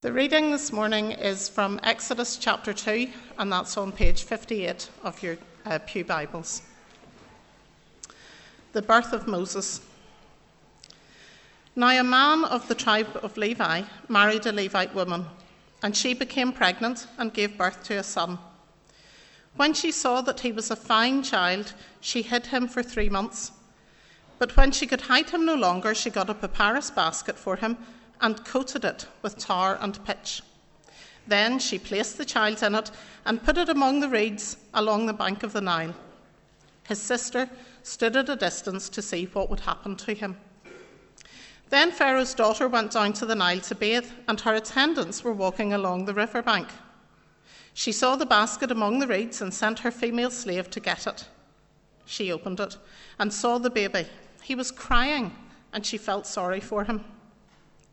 The reading this morning is from Exodus chapter 2, and that's on page 58 of your uh, Pew Bibles. The birth of Moses. Now, a man of the tribe of Levi married a Levite woman, and she became pregnant and gave birth to a son. When she saw that he was a fine child, she hid him for three months. But when she could hide him no longer, she got a papyrus basket for him and coated it with tar and pitch. Then she placed the child in it and put it among the reeds along the bank of the Nile. His sister stood at a distance to see what would happen to him. Then Pharaoh's daughter went down to the Nile to bathe, and her attendants were walking along the river bank. She saw the basket among the reeds and sent her female slave to get it. She opened it and saw the baby. He was crying, and she felt sorry for him.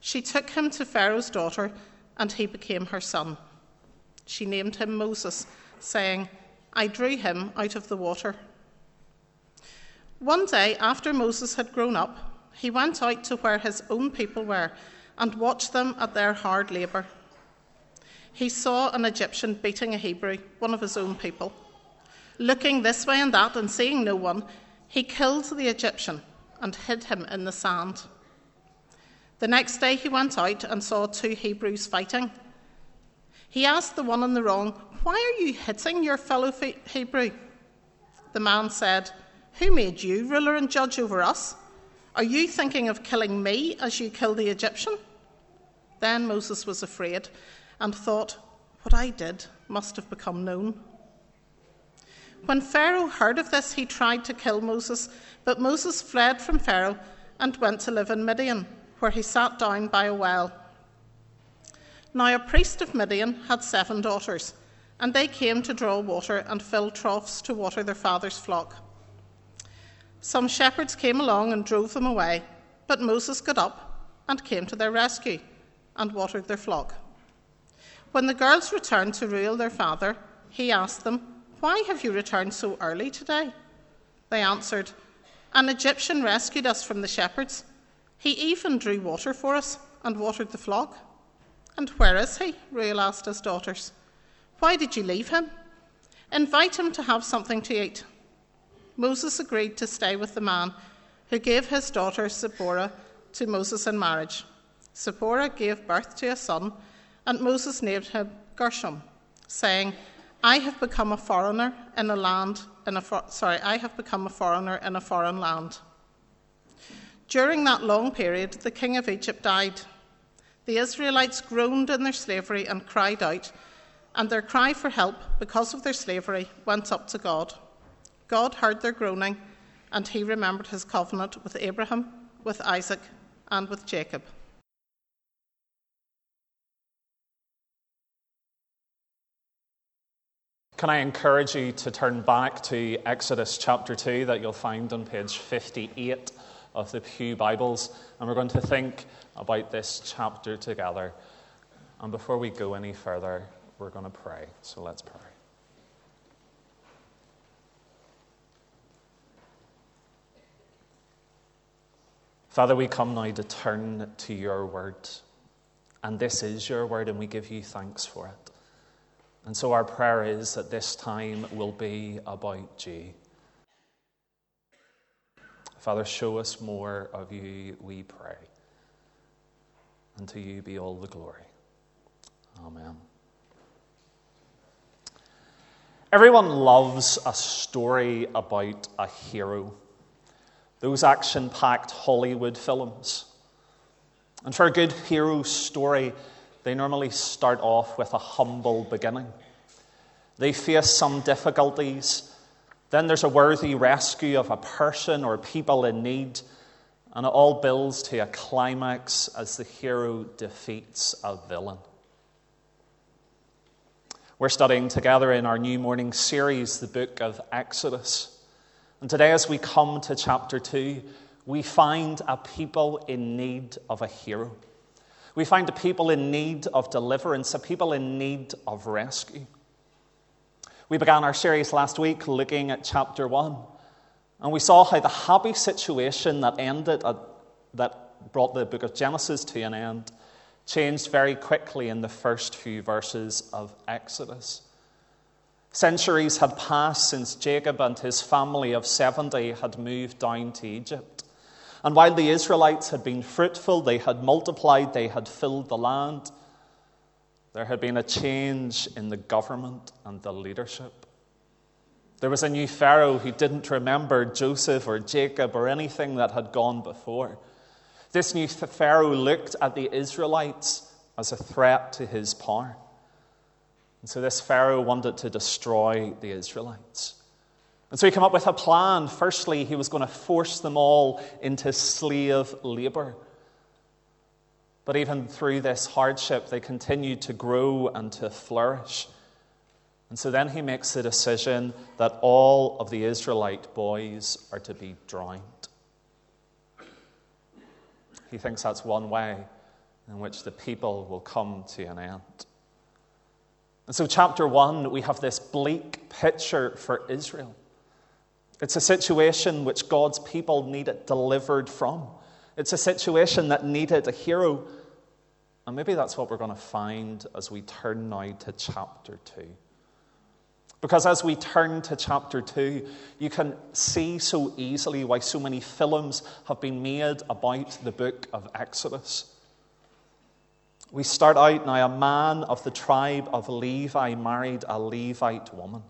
she took him to Pharaoh's daughter, and he became her son. She named him Moses, saying, I drew him out of the water. One day, after Moses had grown up, he went out to where his own people were and watched them at their hard labour. He saw an Egyptian beating a Hebrew, one of his own people. Looking this way and that and seeing no one, he killed the Egyptian and hid him in the sand. The next day he went out and saw two Hebrews fighting. He asked the one in the wrong, Why are you hitting your fellow Hebrew? The man said, Who made you ruler and judge over us? Are you thinking of killing me as you killed the Egyptian? Then Moses was afraid and thought, What I did must have become known. When Pharaoh heard of this, he tried to kill Moses, but Moses fled from Pharaoh and went to live in Midian where he sat down by a well. Now, a priest of Midian had seven daughters, and they came to draw water and fill troughs to water their father's flock. Some shepherds came along and drove them away, but Moses got up and came to their rescue and watered their flock. When the girls returned to Reuel their father, he asked them, Why have you returned so early today? They answered, An Egyptian rescued us from the shepherds he even drew water for us and watered the flock. And where is he? Reuel asked his daughters. Why did you leave him? Invite him to have something to eat. Moses agreed to stay with the man who gave his daughter Zipporah to Moses in marriage. Zipporah gave birth to a son, and Moses named him Gershom, saying, I have become a foreigner in a land in a for- sorry, I have become a foreigner in a foreign land. During that long period, the king of Egypt died. The Israelites groaned in their slavery and cried out, and their cry for help because of their slavery went up to God. God heard their groaning, and he remembered his covenant with Abraham, with Isaac, and with Jacob. Can I encourage you to turn back to Exodus chapter 2 that you'll find on page 58 of the Pew Bibles, and we're going to think about this chapter together. And before we go any further, we're going to pray. So let's pray. Father, we come now to turn to your word. And this is your word, and we give you thanks for it. And so our prayer is that this time will be about you. Father, show us more of you, we pray. And to you be all the glory. Amen. Everyone loves a story about a hero, those action packed Hollywood films. And for a good hero story, they normally start off with a humble beginning. They face some difficulties then there's a worthy rescue of a person or people in need, and it all builds to a climax as the hero defeats a villain. We're studying together in our new morning series the book of Exodus. And today, as we come to chapter 2, we find a people in need of a hero. We find a people in need of deliverance, a people in need of rescue. We began our series last week looking at chapter 1, and we saw how the happy situation that ended, at, that brought the book of Genesis to an end, changed very quickly in the first few verses of Exodus. Centuries had passed since Jacob and his family of 70 had moved down to Egypt. And while the Israelites had been fruitful, they had multiplied, they had filled the land, there had been a change in the government and the leadership. There was a new Pharaoh who didn't remember Joseph or Jacob or anything that had gone before. This new Pharaoh looked at the Israelites as a threat to his power. And so this Pharaoh wanted to destroy the Israelites. And so he came up with a plan. Firstly, he was going to force them all into slave labor. But even through this hardship, they continued to grow and to flourish. And so then he makes the decision that all of the Israelite boys are to be drowned. He thinks that's one way in which the people will come to an end. And so, chapter one, we have this bleak picture for Israel. It's a situation which God's people needed delivered from. It's a situation that needed a hero. And maybe that's what we're going to find as we turn now to chapter 2. Because as we turn to chapter 2, you can see so easily why so many films have been made about the book of Exodus. We start out now, a man of the tribe of Levi married a Levite woman.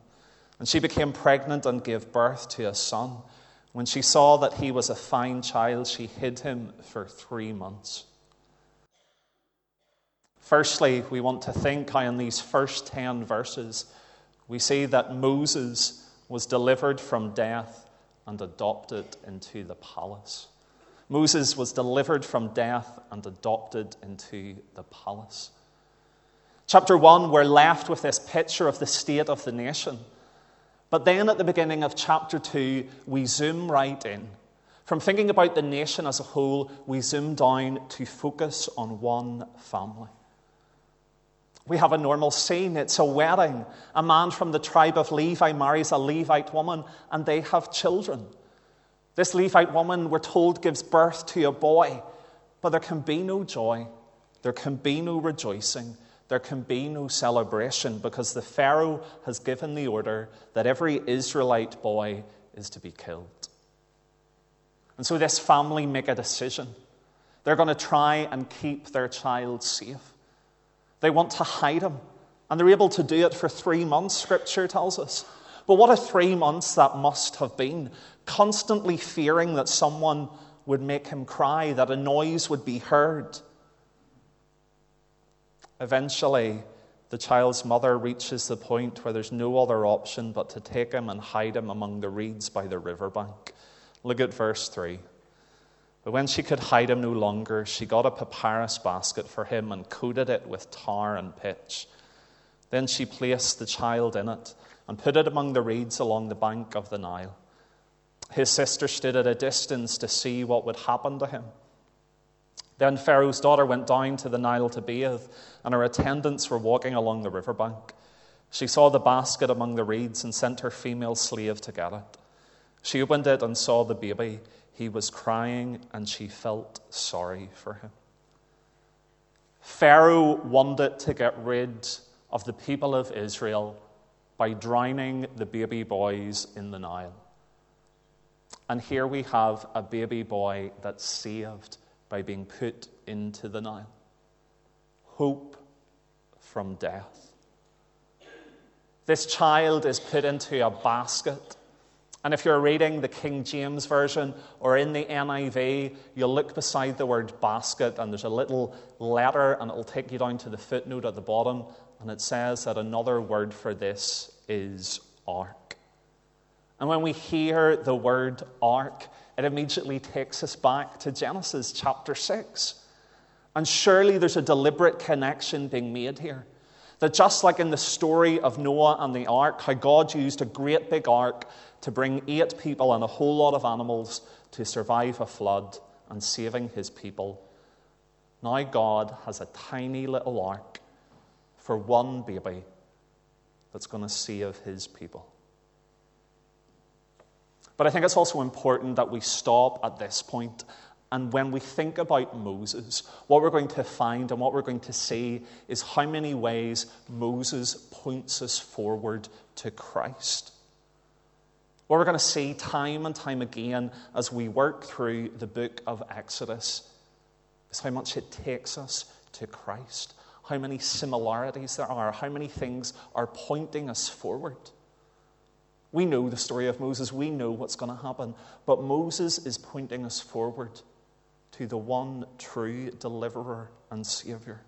And she became pregnant and gave birth to a son. When she saw that he was a fine child, she hid him for three months. Firstly, we want to think how in these first 10 verses, we see that Moses was delivered from death and adopted into the palace. Moses was delivered from death and adopted into the palace. Chapter 1, we're left with this picture of the state of the nation. But then at the beginning of chapter 2, we zoom right in. From thinking about the nation as a whole, we zoom down to focus on one family. We have a normal scene. It's a wedding. A man from the tribe of Levi marries a Levite woman, and they have children. This Levite woman, we're told, gives birth to a boy, but there can be no joy, there can be no rejoicing, there can be no celebration because the Pharaoh has given the order that every Israelite boy is to be killed. And so this family make a decision. They're going to try and keep their child safe. They want to hide him, and they're able to do it for three months, scripture tells us. But what a three months that must have been, constantly fearing that someone would make him cry, that a noise would be heard Eventually, the child's mother reaches the point where there's no other option but to take him and hide him among the reeds by the riverbank. Look at verse 3. But when she could hide him no longer, she got a papyrus basket for him and coated it with tar and pitch. Then she placed the child in it and put it among the reeds along the bank of the Nile. His sister stood at a distance to see what would happen to him. Then Pharaoh's daughter went down to the Nile to bathe, and her attendants were walking along the riverbank. She saw the basket among the reeds and sent her female slave to get it. She opened it and saw the baby. He was crying, and she felt sorry for him. Pharaoh wanted to get rid of the people of Israel by drowning the baby boys in the Nile. And here we have a baby boy that's saved by being put into the Nile. Hope from death. This child is put into a basket. And if you're reading the King James Version or in the NIV, you'll look beside the word basket and there's a little letter and it'll take you down to the footnote at the bottom. And it says that another word for this is ark. And when we hear the word ark, it immediately takes us back to Genesis chapter 6. And surely there's a deliberate connection being made here. That just like in the story of Noah and the ark, how God used a great big ark to bring eight people and a whole lot of animals to survive a flood and saving his people, now God has a tiny little ark for one baby that's going to save his people. But I think it's also important that we stop at this point and when we think about Moses, what we're going to find and what we're going to see is how many ways Moses points us forward to Christ. What we're going to see time and time again as we work through the book of Exodus is how much it takes us to Christ, how many similarities there are, how many things are pointing us forward. We know the story of Moses, we know what's going to happen, but Moses is pointing us forward to the one true deliverer and Savior.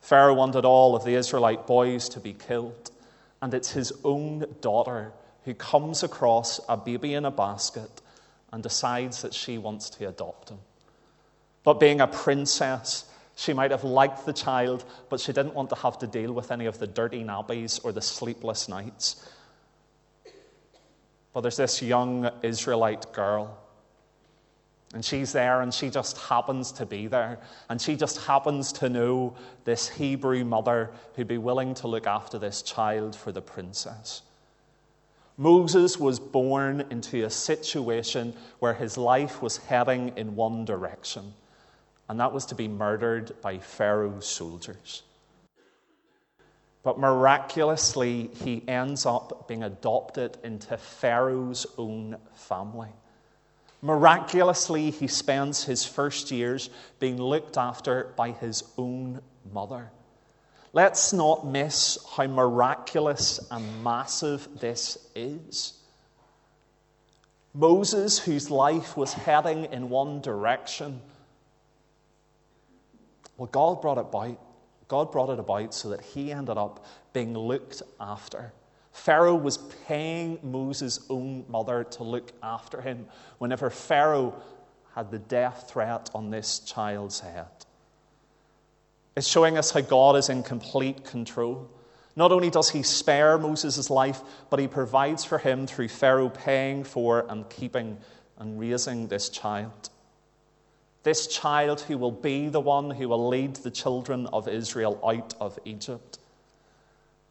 Pharaoh wanted all of the Israelite boys to be killed, and it's his own daughter who comes across a baby in a basket and decides that she wants to adopt him. But being a princess, she might have liked the child, but she didn't want to have to deal with any of the dirty nappies or the sleepless nights. But there's this young Israelite girl and she's there, and she just happens to be there. And she just happens to know this Hebrew mother who'd be willing to look after this child for the princess. Moses was born into a situation where his life was heading in one direction, and that was to be murdered by Pharaoh's soldiers. But miraculously, he ends up being adopted into Pharaoh's own family. Miraculously, he spends his first years being looked after by his own mother. Let's not miss how miraculous and massive this is. Moses, whose life was heading in one direction, well, God brought it about. God brought it about so that he ended up being looked after Pharaoh was paying Moses' own mother to look after him whenever Pharaoh had the death threat on this child's head. It's showing us how God is in complete control. Not only does he spare Moses' life, but he provides for him through Pharaoh paying for and keeping and raising this child. This child who will be the one who will lead the children of Israel out of Egypt.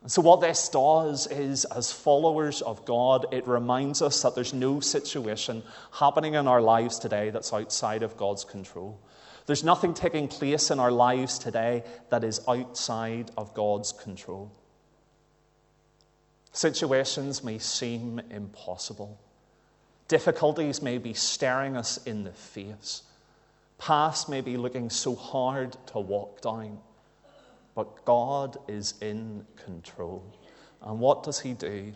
And so, what this does is, as followers of God, it reminds us that there's no situation happening in our lives today that's outside of God's control. There's nothing taking place in our lives today that is outside of God's control. Situations may seem impossible. Difficulties may be staring us in the face. Past may be looking so hard to walk down. But God is in control. And what does He do?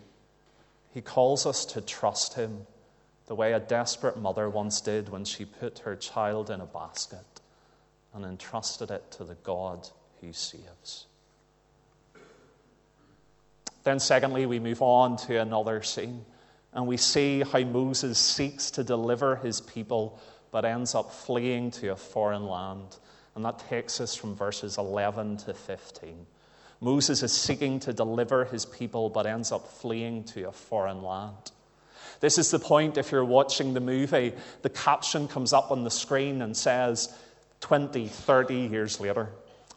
He calls us to trust Him the way a desperate mother once did when she put her child in a basket and entrusted it to the God who saves. Then, secondly, we move on to another scene, and we see how Moses seeks to deliver his people but ends up fleeing to a foreign land. And that takes us from verses 11 to 15. Moses is seeking to deliver his people, but ends up fleeing to a foreign land. This is the point, if you're watching the movie, the caption comes up on the screen and says 20, 30 years later.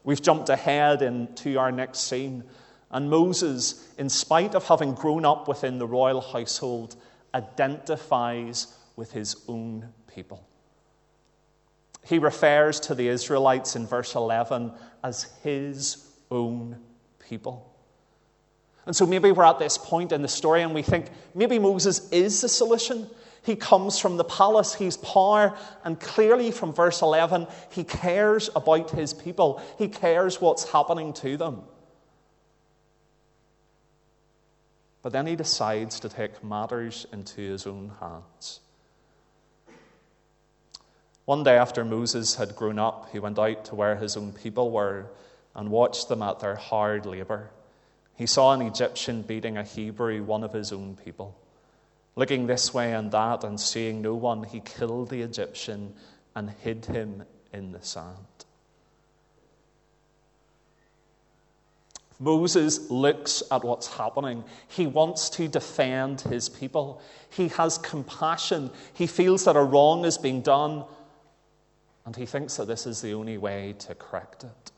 We've jumped ahead into our next scene, and Moses, in spite of having grown up within the royal household, identifies with his own people. He refers to the Israelites in verse 11 as his own people. And so maybe we're at this point in the story and we think maybe Moses is the solution. He comes from the palace, he's power, and clearly from verse 11, he cares about his people. He cares what's happening to them. But then he decides to take matters into his own hands. One day after Moses had grown up, he went out to where his own people were and watched them at their hard labor. He saw an Egyptian beating a Hebrew, one of his own people. Looking this way and that and seeing no one, he killed the Egyptian and hid him in the sand. Moses looks at what's happening. He wants to defend his people. He has compassion. He feels that a wrong is being done, and he thinks that this is the only way to correct it.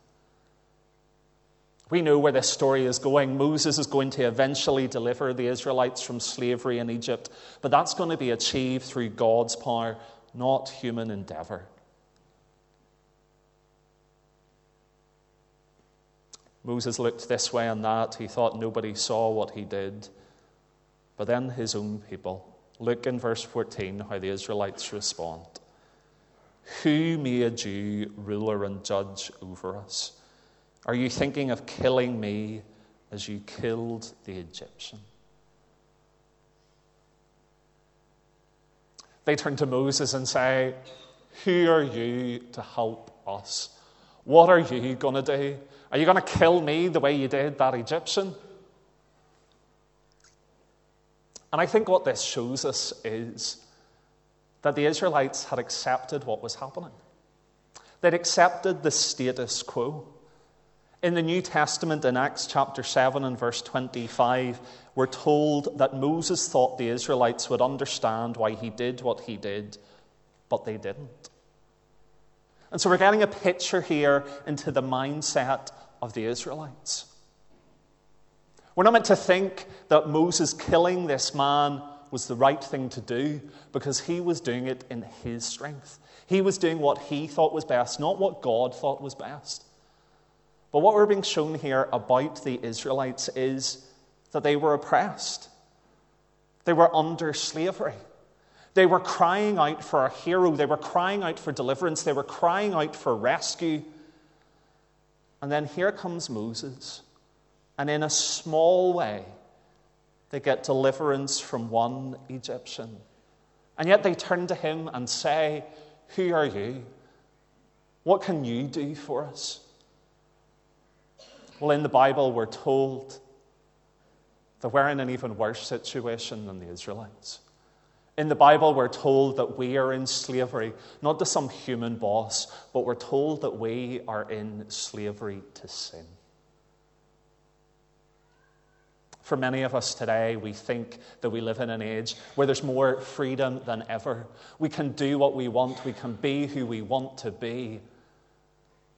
We know where this story is going. Moses is going to eventually deliver the Israelites from slavery in Egypt, but that's going to be achieved through God's power, not human endeavor. Moses looked this way and that. He thought nobody saw what he did. But then his own people. Look in verse 14 how the Israelites respond. Who made you ruler and judge over us? Are you thinking of killing me as you killed the Egyptian? They turn to Moses and say, Who are you to help us? What are you going to do? Are you going to kill me the way you did that Egyptian? And I think what this shows us is that the Israelites had accepted what was happening. They'd accepted the status quo. In the New Testament, in Acts chapter 7 and verse 25, we're told that Moses thought the Israelites would understand why he did what he did, but they didn't. And so we're getting a picture here into the mindset of the Israelites. We're not meant to think that Moses killing this man was the right thing to do because he was doing it in his strength. He was doing what he thought was best, not what God thought was best. But what we're being shown here about the Israelites is that they were oppressed, they were under slavery. They were crying out for a hero. They were crying out for deliverance. They were crying out for rescue. And then here comes Moses. And in a small way, they get deliverance from one Egyptian. And yet they turn to him and say, Who are you? What can you do for us? Well, in the Bible, we're told that we're in an even worse situation than the Israelites. In the Bible, we're told that we are in slavery, not to some human boss, but we're told that we are in slavery to sin. For many of us today, we think that we live in an age where there's more freedom than ever. We can do what we want, we can be who we want to be.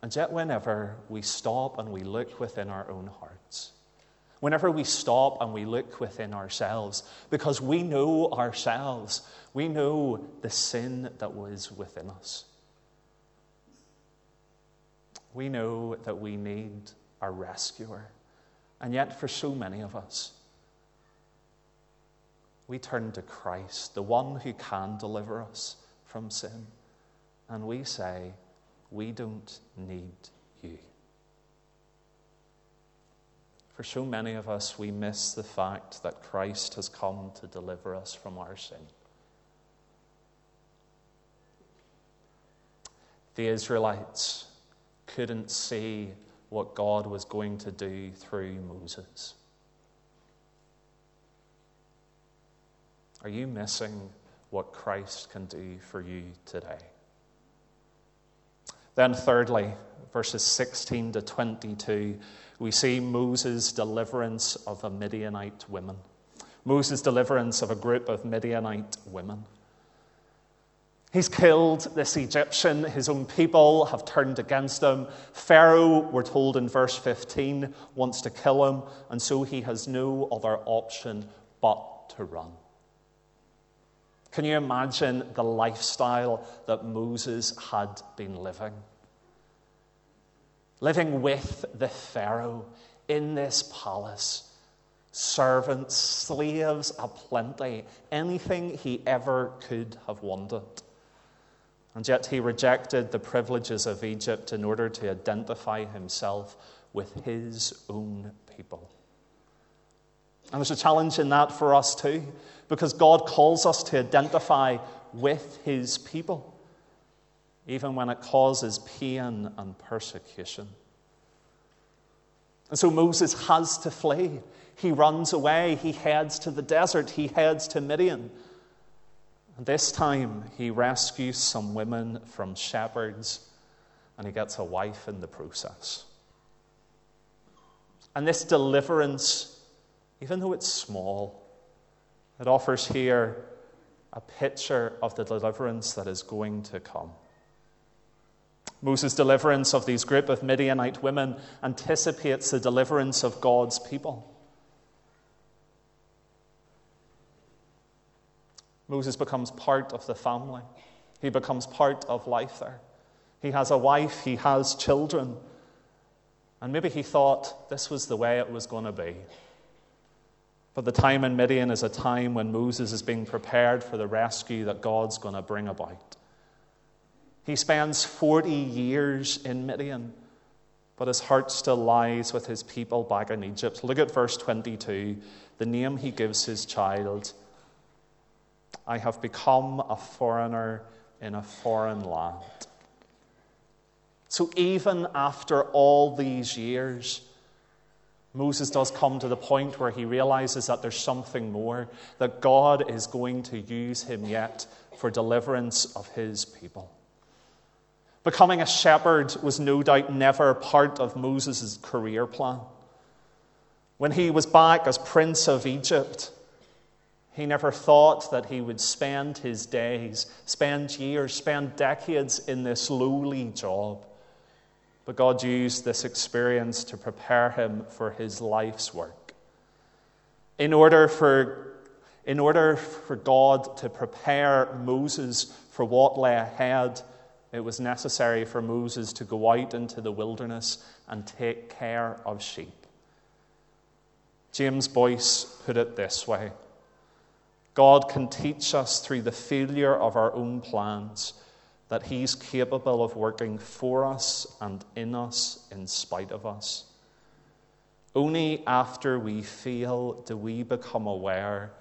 And yet, whenever we stop and we look within our own hearts, whenever we stop and we look within ourselves, because we know ourselves, we know the sin that was within us. We know that we need a rescuer. And yet, for so many of us, we turn to Christ, the one who can deliver us from sin, and we say, We don't need you. For so many of us, we miss the fact that Christ has come to deliver us from our sin. The Israelites couldn't see what God was going to do through Moses. Are you missing what Christ can do for you today? Then, thirdly, verses 16 to 22 we see Moses' deliverance of a Midianite woman. Moses' deliverance of a group of Midianite women. He's killed this Egyptian. His own people have turned against him. Pharaoh, we're told in verse 15, wants to kill him, and so he has no other option but to run. Can you imagine the lifestyle that Moses had been living? living with the Pharaoh in this palace. Servants, slaves aplenty, anything he ever could have wanted. And yet he rejected the privileges of Egypt in order to identify himself with his own people. And there's a challenge in that for us too, because God calls us to identify with his people even when it causes pain and persecution. And so Moses has to flee. He runs away. He heads to the desert. He heads to Midian. This time, he rescues some women from shepherds and he gets a wife in the process. And this deliverance, even though it's small, it offers here a picture of the deliverance that is going to come. Moses' deliverance of these group of Midianite women anticipates the deliverance of God's people. Moses becomes part of the family. He becomes part of life there. He has a wife, he has children. And maybe he thought this was the way it was going to be. But the time in Midian is a time when Moses is being prepared for the rescue that God's going to bring about. He spends 40 years in Midian, but his heart still lies with his people back in Egypt. Look at verse 22, the name he gives his child. I have become a foreigner in a foreign land. So even after all these years, Moses does come to the point where he realizes that there's something more, that God is going to use him yet for deliverance of his people. Becoming a shepherd was no doubt never part of Moses' career plan. When he was back as Prince of Egypt, he never thought that he would spend his days, spend years, spend decades in this lowly job. But God used this experience to prepare him for his life's work. In order for, in order for God to prepare Moses for what lay ahead, it was necessary for Moses to go out into the wilderness and take care of sheep. James Boice put it this way God can teach us through the failure of our own plans that He's capable of working for us and in us in spite of us. Only after we fail do we become aware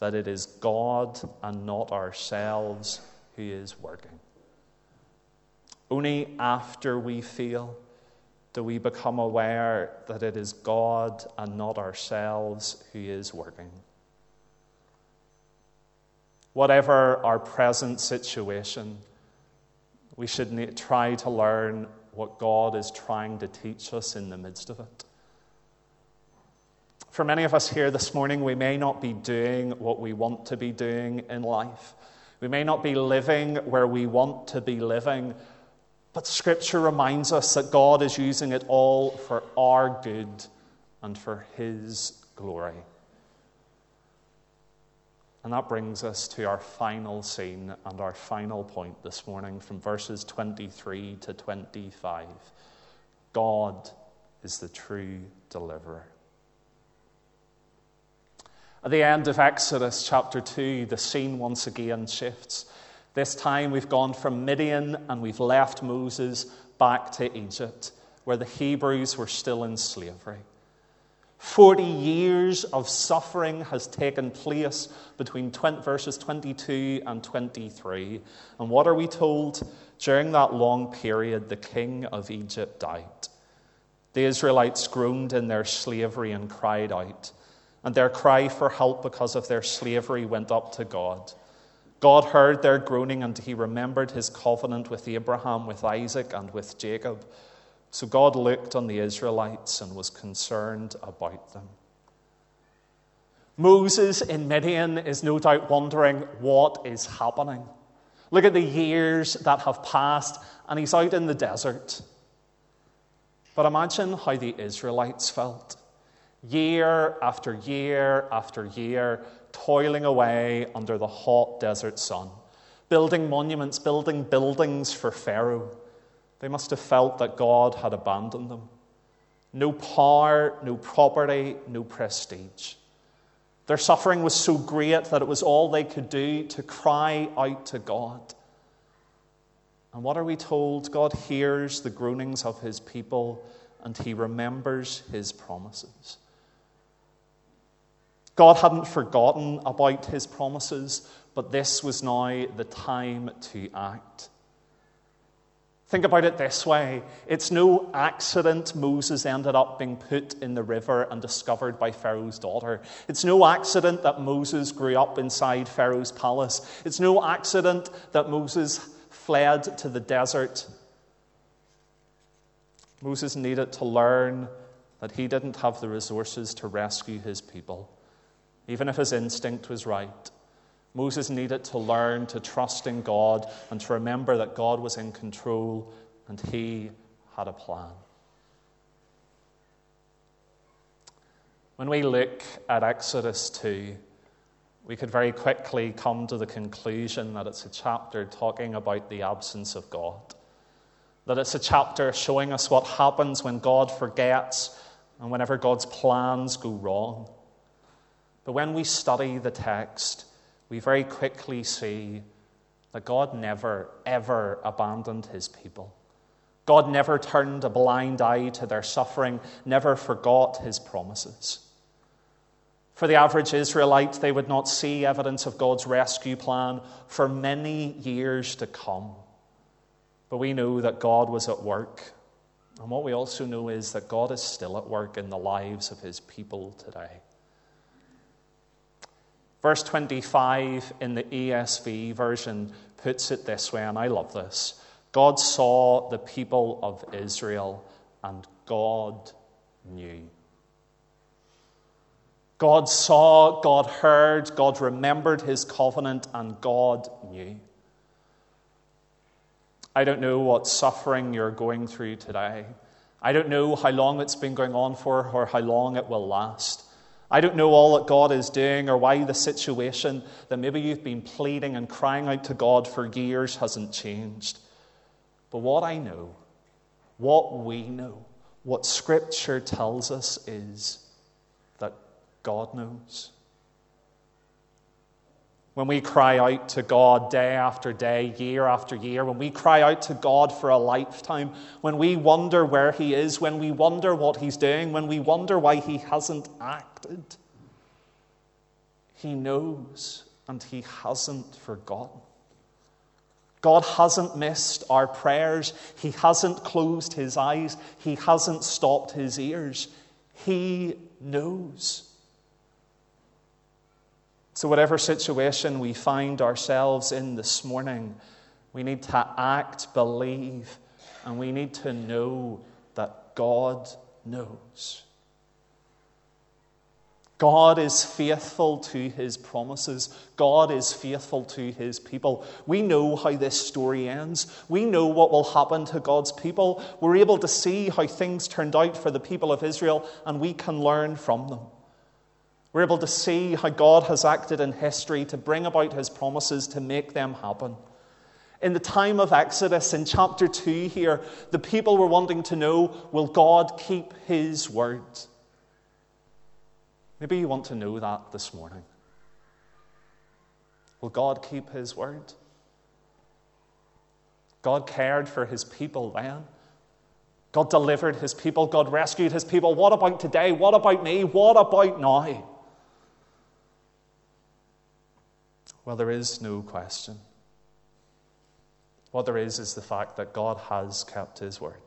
that it is God and not ourselves who is working. Only after we fail do we become aware that it is God and not ourselves who is working. Whatever our present situation, we should try to learn what God is trying to teach us in the midst of it. For many of us here this morning, we may not be doing what we want to be doing in life. We may not be living where we want to be living, but Scripture reminds us that God is using it all for our good and for His glory. And that brings us to our final scene and our final point this morning from verses 23 to 25. God is the true deliverer. At the end of Exodus chapter 2, the scene once again shifts. This time we've gone from Midian and we've left Moses back to Egypt, where the Hebrews were still in slavery. 40 years of suffering has taken place between 20, verses 22 and 23. And what are we told? During that long period, the king of Egypt died. The Israelites groaned in their slavery and cried out. And their cry for help because of their slavery went up to God. God heard their groaning, and he remembered his covenant with Abraham, with Isaac, and with Jacob. So God looked on the Israelites and was concerned about them. Moses in Midian is no doubt wondering what is happening. Look at the years that have passed, and he's out in the desert. But imagine how the Israelites felt. Year after year after year, toiling away under the hot desert sun, building monuments, building buildings for Pharaoh they must have felt that God had abandoned them. No power, no property, no prestige. Their suffering was so great that it was all they could do to cry out to God. And what are we told? God hears the groanings of his people and he remembers his promises. God hadn't forgotten about his promises, but this was now the time to act. Think about it this way it's no accident Moses ended up being put in the river and discovered by Pharaoh's daughter. It's no accident that Moses grew up inside Pharaoh's palace. It's no accident that Moses fled to the desert. Moses needed to learn that he didn't have the resources to rescue his people. Even if his instinct was right, Moses needed to learn to trust in God and to remember that God was in control and he had a plan. When we look at Exodus 2, we could very quickly come to the conclusion that it's a chapter talking about the absence of God. That it's a chapter showing us what happens when God forgets and whenever God's plans go wrong. But when we study the text, we very quickly see that God never, ever abandoned his people. God never turned a blind eye to their suffering, never forgot his promises. For the average Israelite, they would not see evidence of God's rescue plan for many years to come. But we know that God was at work. And what we also know is that God is still at work in the lives of his people today. Verse 25 in the ESV version puts it this way, and I love this God saw the people of Israel, and God knew. God saw, God heard, God remembered his covenant, and God knew. I don't know what suffering you're going through today. I don't know how long it's been going on for or how long it will last. I don't know all that God is doing or why the situation that maybe you've been pleading and crying out to God for years hasn't changed. But what I know, what we know, what Scripture tells us is that God knows. When we cry out to God day after day, year after year, when we cry out to God for a lifetime, when we wonder where He is, when we wonder what He's doing, when we wonder why He hasn't acted, He knows and He hasn't forgotten. God hasn't missed our prayers. He hasn't closed his eyes. He hasn't stopped his ears. He knows. So, whatever situation we find ourselves in this morning, we need to act, believe, and we need to know that God knows. God is faithful to his promises. God is faithful to his people. We know how this story ends. We know what will happen to God's people. We're able to see how things turned out for the people of Israel, and we can learn from them. We're able to see how God has acted in history to bring about his promises to make them happen. In the time of Exodus, in chapter 2 here, the people were wanting to know will God keep his word? Maybe you want to know that this morning. Will God keep his word? God cared for his people then. God delivered his people. God rescued his people. What about today? What about me? What about now? Well, there is no question. What there is is the fact that God has kept his word.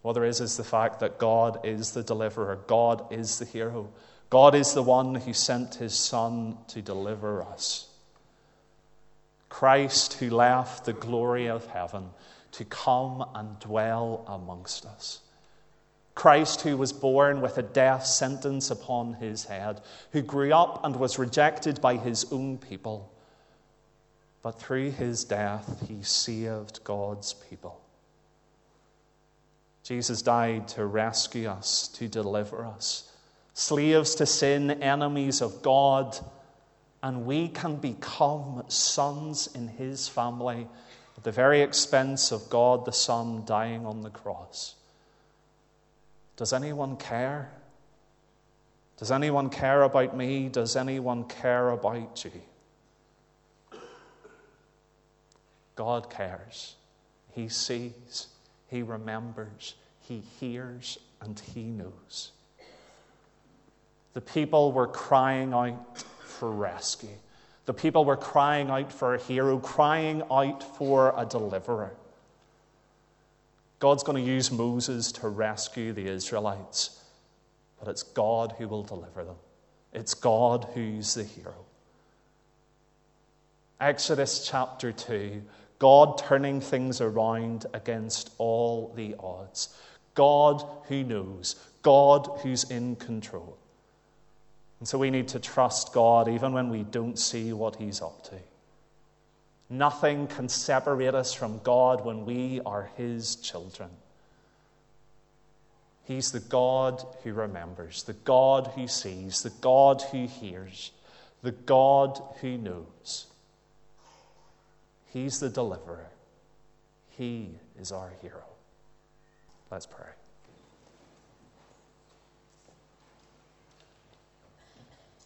What there is is the fact that God is the deliverer, God is the hero, God is the one who sent his Son to deliver us. Christ, who left the glory of heaven to come and dwell amongst us. Christ, who was born with a death sentence upon his head, who grew up and was rejected by his own people, but through his death he saved God's people. Jesus died to rescue us, to deliver us, slaves to sin, enemies of God, and we can become sons in his family at the very expense of God the Son dying on the cross. Does anyone care? Does anyone care about me? Does anyone care about you? God cares. He sees, He remembers, He hears, and He knows. The people were crying out for rescue. The people were crying out for a hero, crying out for a deliverer. God's going to use Moses to rescue the Israelites, but it's God who will deliver them. It's God who's the hero. Exodus chapter 2 God turning things around against all the odds. God who knows, God who's in control. And so we need to trust God even when we don't see what He's up to. Nothing can separate us from God when we are His children. He's the God who remembers, the God who sees, the God who hears, the God who knows. He's the deliverer. He is our hero. Let's pray.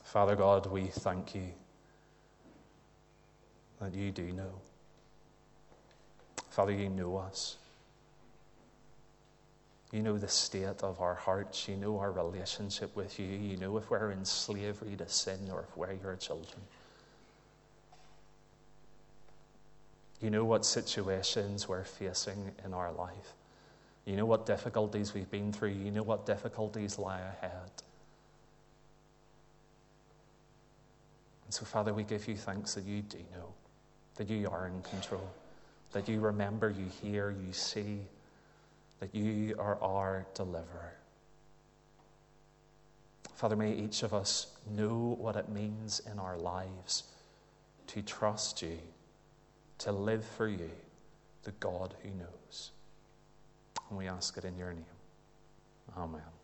Father God, we thank you that you do know. Father, you know us. You know the state of our hearts. You know our relationship with you. You know if we're in slavery to sin or if we're your children. You know what situations we're facing in our life. You know what difficulties we've been through. You know what difficulties lie ahead. And so, Father, we give you thanks that you do know, that you are in control, that you remember, you hear, you see, that you are our deliverer. Father, may each of us know what it means in our lives to trust you, to live for you, the God who knows. And we ask it in your name. Amen.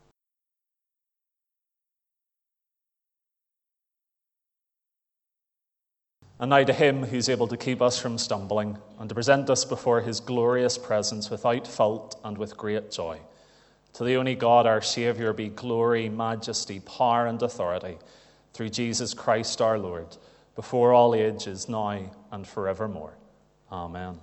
And now to him who's able to keep us from stumbling and to present us before his glorious presence without fault and with great joy. To the only God, our Saviour, be glory, majesty, power, and authority through Jesus Christ our Lord, before all ages, now and forevermore. Amen.